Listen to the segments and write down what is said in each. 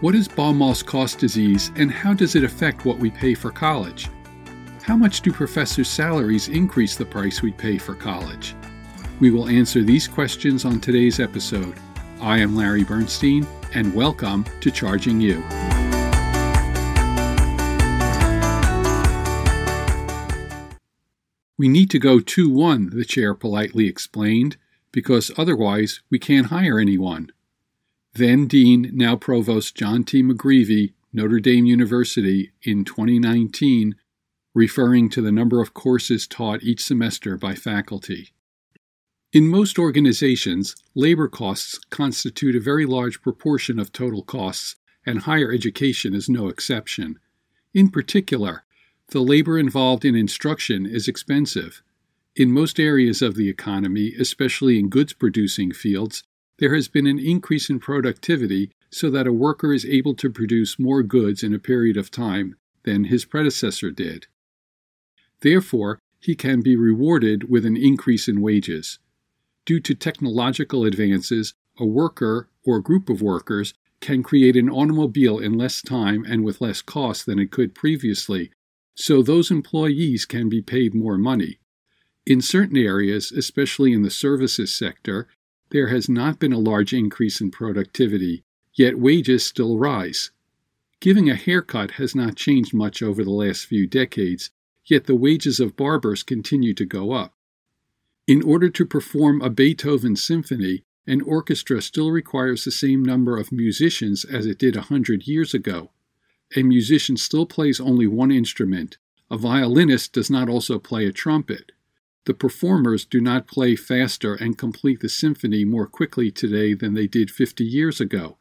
What is Baumol's cost disease and how does it affect what we pay for college? How much do professors' salaries increase the price we pay for college? We will answer these questions on today's episode. I am Larry Bernstein, and welcome to Charging You. We need to go 2 1, the chair politely explained, because otherwise we can't hire anyone. Then Dean, now Provost John T. McGreevy, Notre Dame University, in 2019, referring to the number of courses taught each semester by faculty. In most organizations, labor costs constitute a very large proportion of total costs, and higher education is no exception. In particular, the labor involved in instruction is expensive. In most areas of the economy, especially in goods producing fields, there has been an increase in productivity so that a worker is able to produce more goods in a period of time than his predecessor did. Therefore, he can be rewarded with an increase in wages. Due to technological advances, a worker or group of workers can create an automobile in less time and with less cost than it could previously so those employees can be paid more money. In certain areas, especially in the services sector, there has not been a large increase in productivity, yet wages still rise. Giving a haircut has not changed much over the last few decades, yet the wages of barbers continue to go up. In order to perform a Beethoven symphony, an orchestra still requires the same number of musicians as it did a hundred years ago a musician still plays only one instrument. A violinist does not also play a trumpet. The performers do not play faster and complete the symphony more quickly today than they did 50 years ago.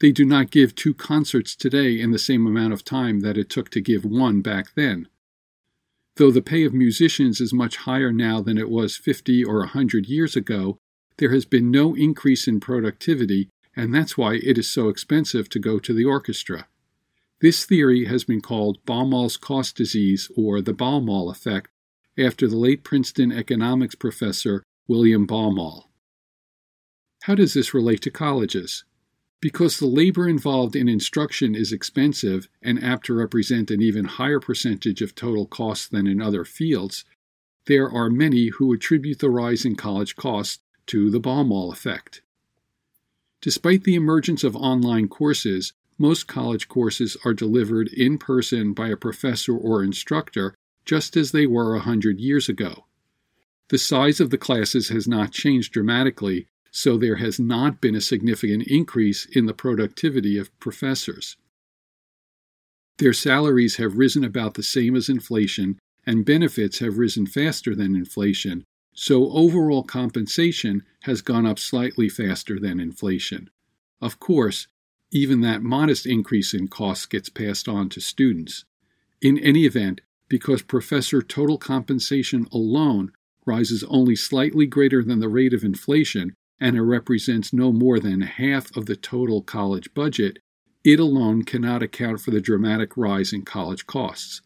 They do not give two concerts today in the same amount of time that it took to give one back then. Though the pay of musicians is much higher now than it was 50 or a 100 years ago, there has been no increase in productivity, and that's why it is so expensive to go to the orchestra. This theory has been called Baumol's cost disease or the Baumol effect after the late Princeton economics professor William Baumol. How does this relate to colleges? Because the labor involved in instruction is expensive and apt to represent an even higher percentage of total costs than in other fields, there are many who attribute the rise in college costs to the Baumol effect. Despite the emergence of online courses, most college courses are delivered in person by a professor or instructor, just as they were a hundred years ago. The size of the classes has not changed dramatically, so there has not been a significant increase in the productivity of professors. Their salaries have risen about the same as inflation, and benefits have risen faster than inflation, so overall compensation has gone up slightly faster than inflation. Of course, even that modest increase in costs gets passed on to students. In any event, because professor total compensation alone rises only slightly greater than the rate of inflation and it represents no more than half of the total college budget, it alone cannot account for the dramatic rise in college costs.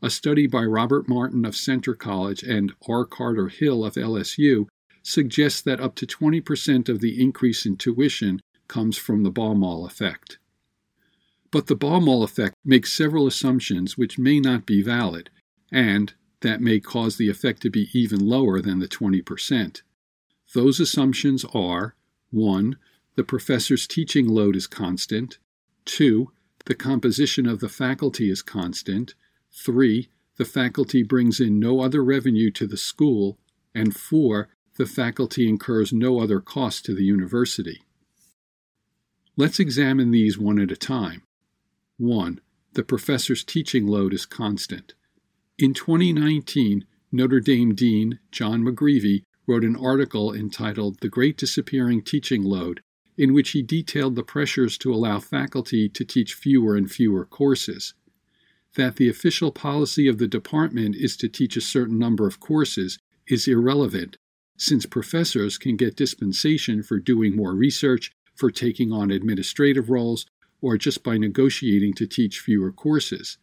A study by Robert Martin of Centre College and R. Carter Hill of LSU suggests that up to 20% of the increase in tuition comes from the Baumol effect. But the Baumol effect makes several assumptions which may not be valid, and that may cause the effect to be even lower than the 20%. Those assumptions are 1. The professor's teaching load is constant, 2. The composition of the faculty is constant, 3. The faculty brings in no other revenue to the school, and 4. The faculty incurs no other cost to the university. Let's examine these one at a time. 1. The professor's teaching load is constant. In 2019, Notre Dame Dean John McGreevy wrote an article entitled The Great Disappearing Teaching Load, in which he detailed the pressures to allow faculty to teach fewer and fewer courses. That the official policy of the department is to teach a certain number of courses is irrelevant, since professors can get dispensation for doing more research for taking on administrative roles, or just by negotiating to teach fewer courses.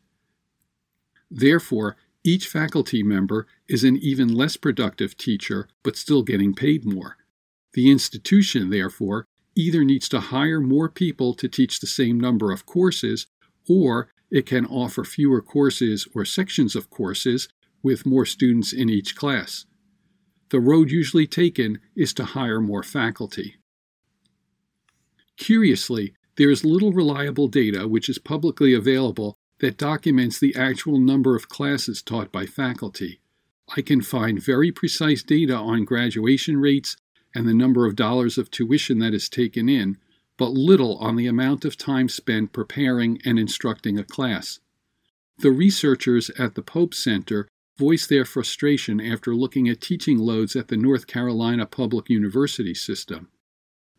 Therefore, each faculty member is an even less productive teacher but still getting paid more. The institution, therefore, either needs to hire more people to teach the same number of courses, or it can offer fewer courses or sections of courses with more students in each class. The road usually taken is to hire more faculty. Curiously, there is little reliable data which is publicly available that documents the actual number of classes taught by faculty. I can find very precise data on graduation rates and the number of dollars of tuition that is taken in, but little on the amount of time spent preparing and instructing a class. The researchers at the Pope Center voiced their frustration after looking at teaching loads at the North Carolina Public University system.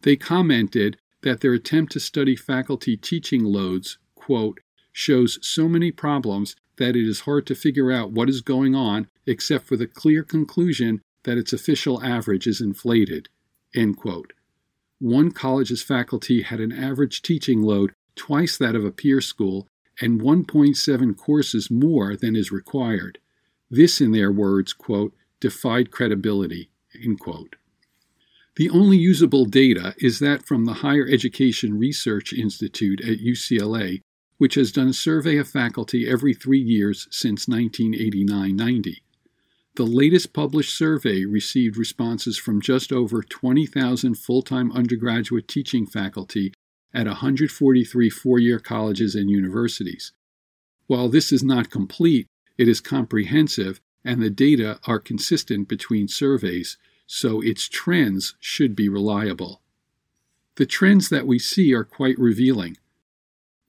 They commented that their attempt to study faculty teaching loads, quote, shows so many problems that it is hard to figure out what is going on except for the clear conclusion that its official average is inflated. end quote. One college's faculty had an average teaching load twice that of a peer school and 1.7 courses more than is required. This, in their words, quote, defied credibility. The only usable data is that from the Higher Education Research Institute at UCLA, which has done a survey of faculty every three years since 1989 90. The latest published survey received responses from just over 20,000 full time undergraduate teaching faculty at 143 four year colleges and universities. While this is not complete, it is comprehensive and the data are consistent between surveys, so its trends should be reliable. The trends that we see are quite revealing.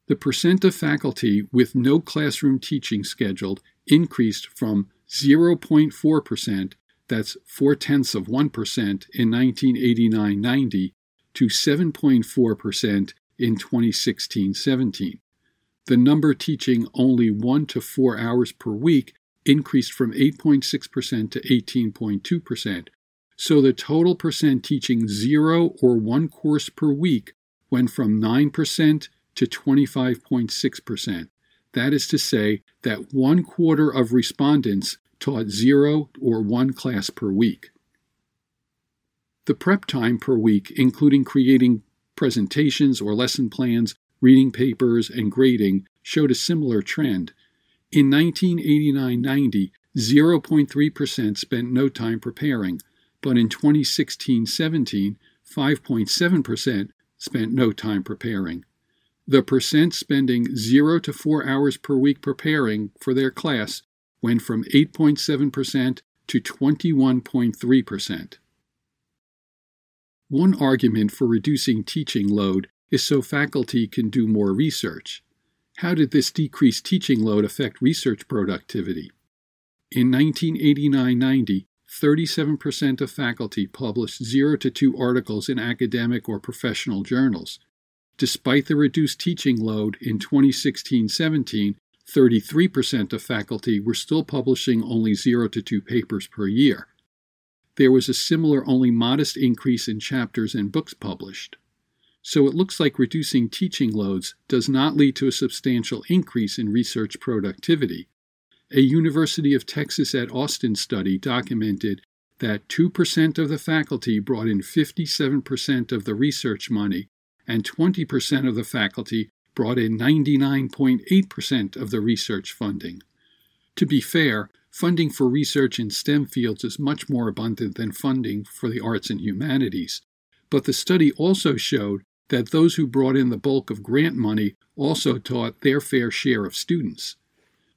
The percent of faculty with no classroom teaching scheduled increased from 0.4%, that's four tenths of 1% in 1989 90, to 7.4% in 2016 17. The number teaching only one to four hours per week increased from 8.6% to 18.2%. So the total percent teaching zero or one course per week went from 9% to 25.6%. That is to say, that one quarter of respondents taught zero or one class per week. The prep time per week, including creating presentations or lesson plans, reading papers, and grading, showed a similar trend. In 1989 90, 0.3% spent no time preparing, but in 2016 17, 5.7% spent no time preparing. The percent spending 0 to 4 hours per week preparing for their class went from 8.7% to 21.3%. One argument for reducing teaching load is so faculty can do more research. How did this decreased teaching load affect research productivity? In 1989 90, 37% of faculty published 0 to 2 articles in academic or professional journals. Despite the reduced teaching load in 2016 17, 33% of faculty were still publishing only 0 to 2 papers per year. There was a similar, only modest increase in chapters and books published. So it looks like reducing teaching loads does not lead to a substantial increase in research productivity. A University of Texas at Austin study documented that 2% of the faculty brought in 57% of the research money and 20% of the faculty brought in 99.8% of the research funding. To be fair, funding for research in STEM fields is much more abundant than funding for the arts and humanities. But the study also showed that those who brought in the bulk of grant money also taught their fair share of students.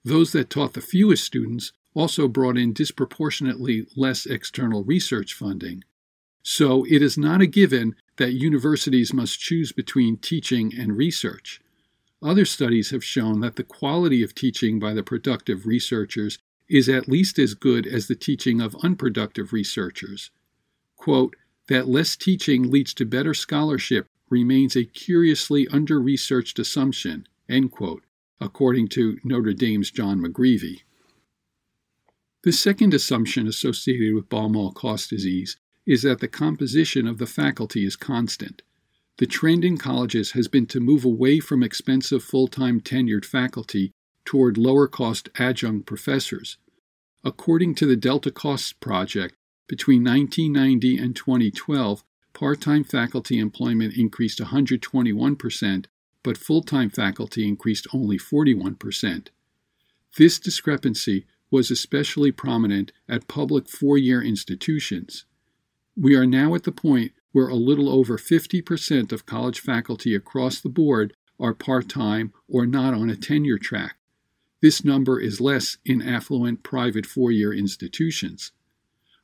Those that taught the fewest students also brought in disproportionately less external research funding. So it is not a given that universities must choose between teaching and research. Other studies have shown that the quality of teaching by the productive researchers is at least as good as the teaching of unproductive researchers. Quote, that less teaching leads to better scholarship remains a curiously under researched assumption, end quote, according to Notre Dame's John McGreevy. The second assumption associated with Baumol cost disease is that the composition of the faculty is constant. The trend in colleges has been to move away from expensive full time tenured faculty toward lower cost adjunct professors. According to the Delta Costs Project, between 1990 and 2012, part time faculty employment increased 121%, but full time faculty increased only 41%. This discrepancy was especially prominent at public four year institutions. We are now at the point where a little over 50% of college faculty across the board are part time or not on a tenure track. This number is less in affluent private four year institutions.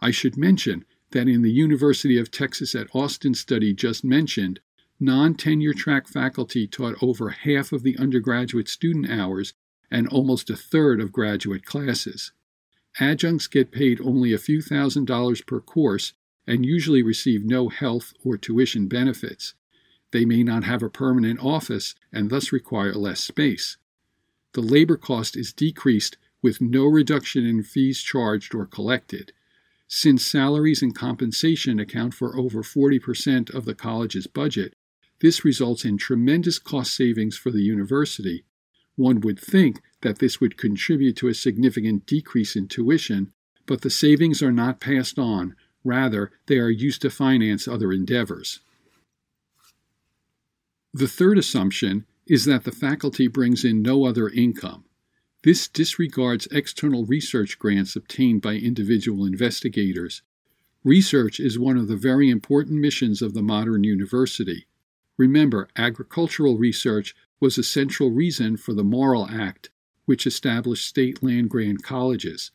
I should mention that in the University of Texas at Austin study just mentioned, non tenure track faculty taught over half of the undergraduate student hours and almost a third of graduate classes. Adjuncts get paid only a few thousand dollars per course and usually receive no health or tuition benefits. They may not have a permanent office and thus require less space. The labor cost is decreased with no reduction in fees charged or collected. Since salaries and compensation account for over 40% of the college's budget, this results in tremendous cost savings for the university. One would think that this would contribute to a significant decrease in tuition, but the savings are not passed on. Rather, they are used to finance other endeavors. The third assumption is that the faculty brings in no other income. This disregards external research grants obtained by individual investigators. Research is one of the very important missions of the modern university. Remember, agricultural research was a central reason for the Morrill Act, which established state land grant colleges.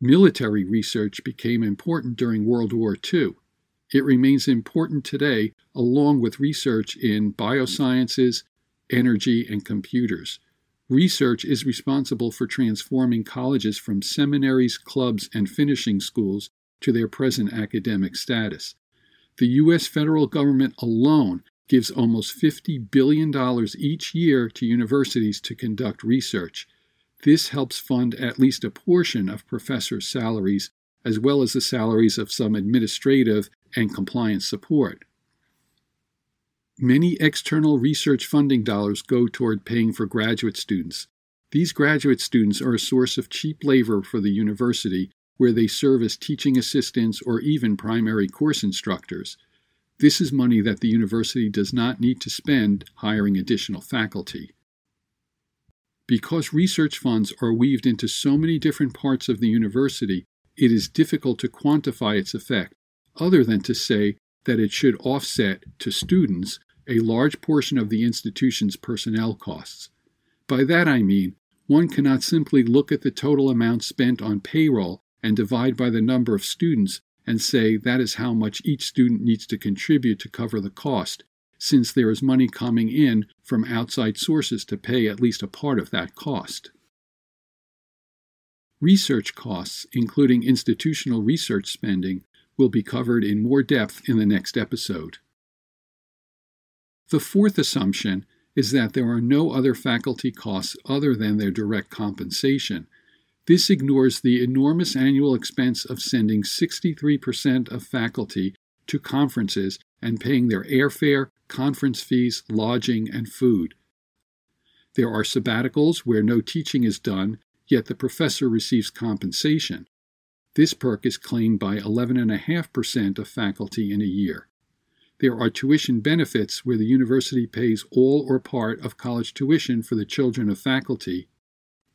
Military research became important during World War II. It remains important today, along with research in biosciences, energy, and computers. Research is responsible for transforming colleges from seminaries, clubs, and finishing schools to their present academic status. The U.S. federal government alone gives almost $50 billion each year to universities to conduct research. This helps fund at least a portion of professors' salaries, as well as the salaries of some administrative and compliance support. Many external research funding dollars go toward paying for graduate students. These graduate students are a source of cheap labor for the university, where they serve as teaching assistants or even primary course instructors. This is money that the university does not need to spend hiring additional faculty. Because research funds are weaved into so many different parts of the university, it is difficult to quantify its effect, other than to say that it should offset to students a large portion of the institution's personnel costs. By that I mean, one cannot simply look at the total amount spent on payroll and divide by the number of students and say that is how much each student needs to contribute to cover the cost, since there is money coming in from outside sources to pay at least a part of that cost. Research costs, including institutional research spending, will be covered in more depth in the next episode. The fourth assumption is that there are no other faculty costs other than their direct compensation. This ignores the enormous annual expense of sending 63% of faculty to conferences and paying their airfare, conference fees, lodging, and food. There are sabbaticals where no teaching is done, yet the professor receives compensation. This perk is claimed by 11.5% of faculty in a year. There are tuition benefits where the university pays all or part of college tuition for the children of faculty.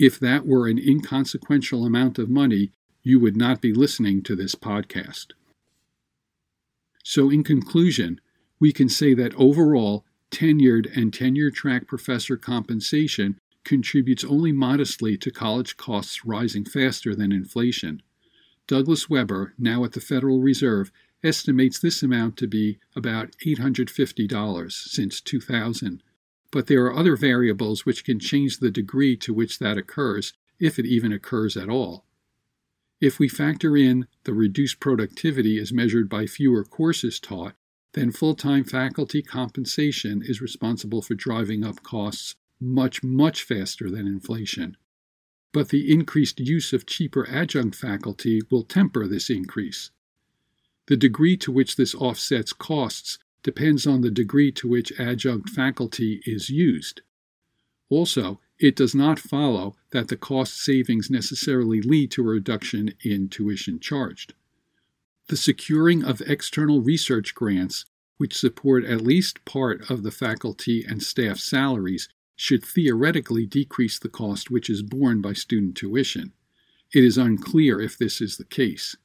If that were an inconsequential amount of money, you would not be listening to this podcast. So, in conclusion, we can say that overall, tenured and tenure track professor compensation contributes only modestly to college costs rising faster than inflation. Douglas Webber, now at the Federal Reserve, estimates this amount to be about $850 since 2000. But there are other variables which can change the degree to which that occurs, if it even occurs at all. If we factor in the reduced productivity as measured by fewer courses taught, then full time faculty compensation is responsible for driving up costs much, much faster than inflation. But the increased use of cheaper adjunct faculty will temper this increase. The degree to which this offsets costs depends on the degree to which adjunct faculty is used. Also, it does not follow that the cost savings necessarily lead to a reduction in tuition charged. The securing of external research grants which support at least part of the faculty and staff salaries, should theoretically decrease the cost which is borne by student tuition. It is unclear if this is the case.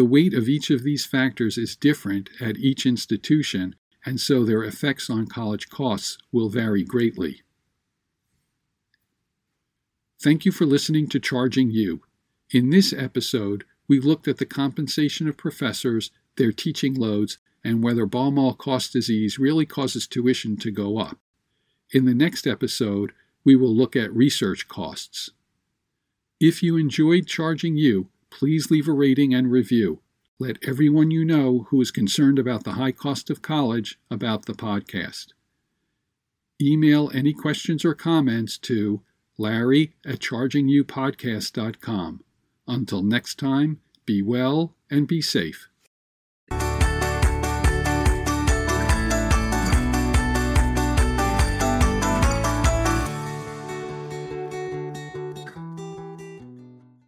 The weight of each of these factors is different at each institution, and so their effects on college costs will vary greatly. Thank you for listening to Charging You. In this episode, we looked at the compensation of professors, their teaching loads, and whether Baumol cost disease really causes tuition to go up. In the next episode, we will look at research costs. If you enjoyed Charging You, please leave a rating and review. Let everyone you know who is concerned about the high cost of college about the podcast. Email any questions or comments to larry at chargingyoupodcast.com. Until next time, be well and be safe.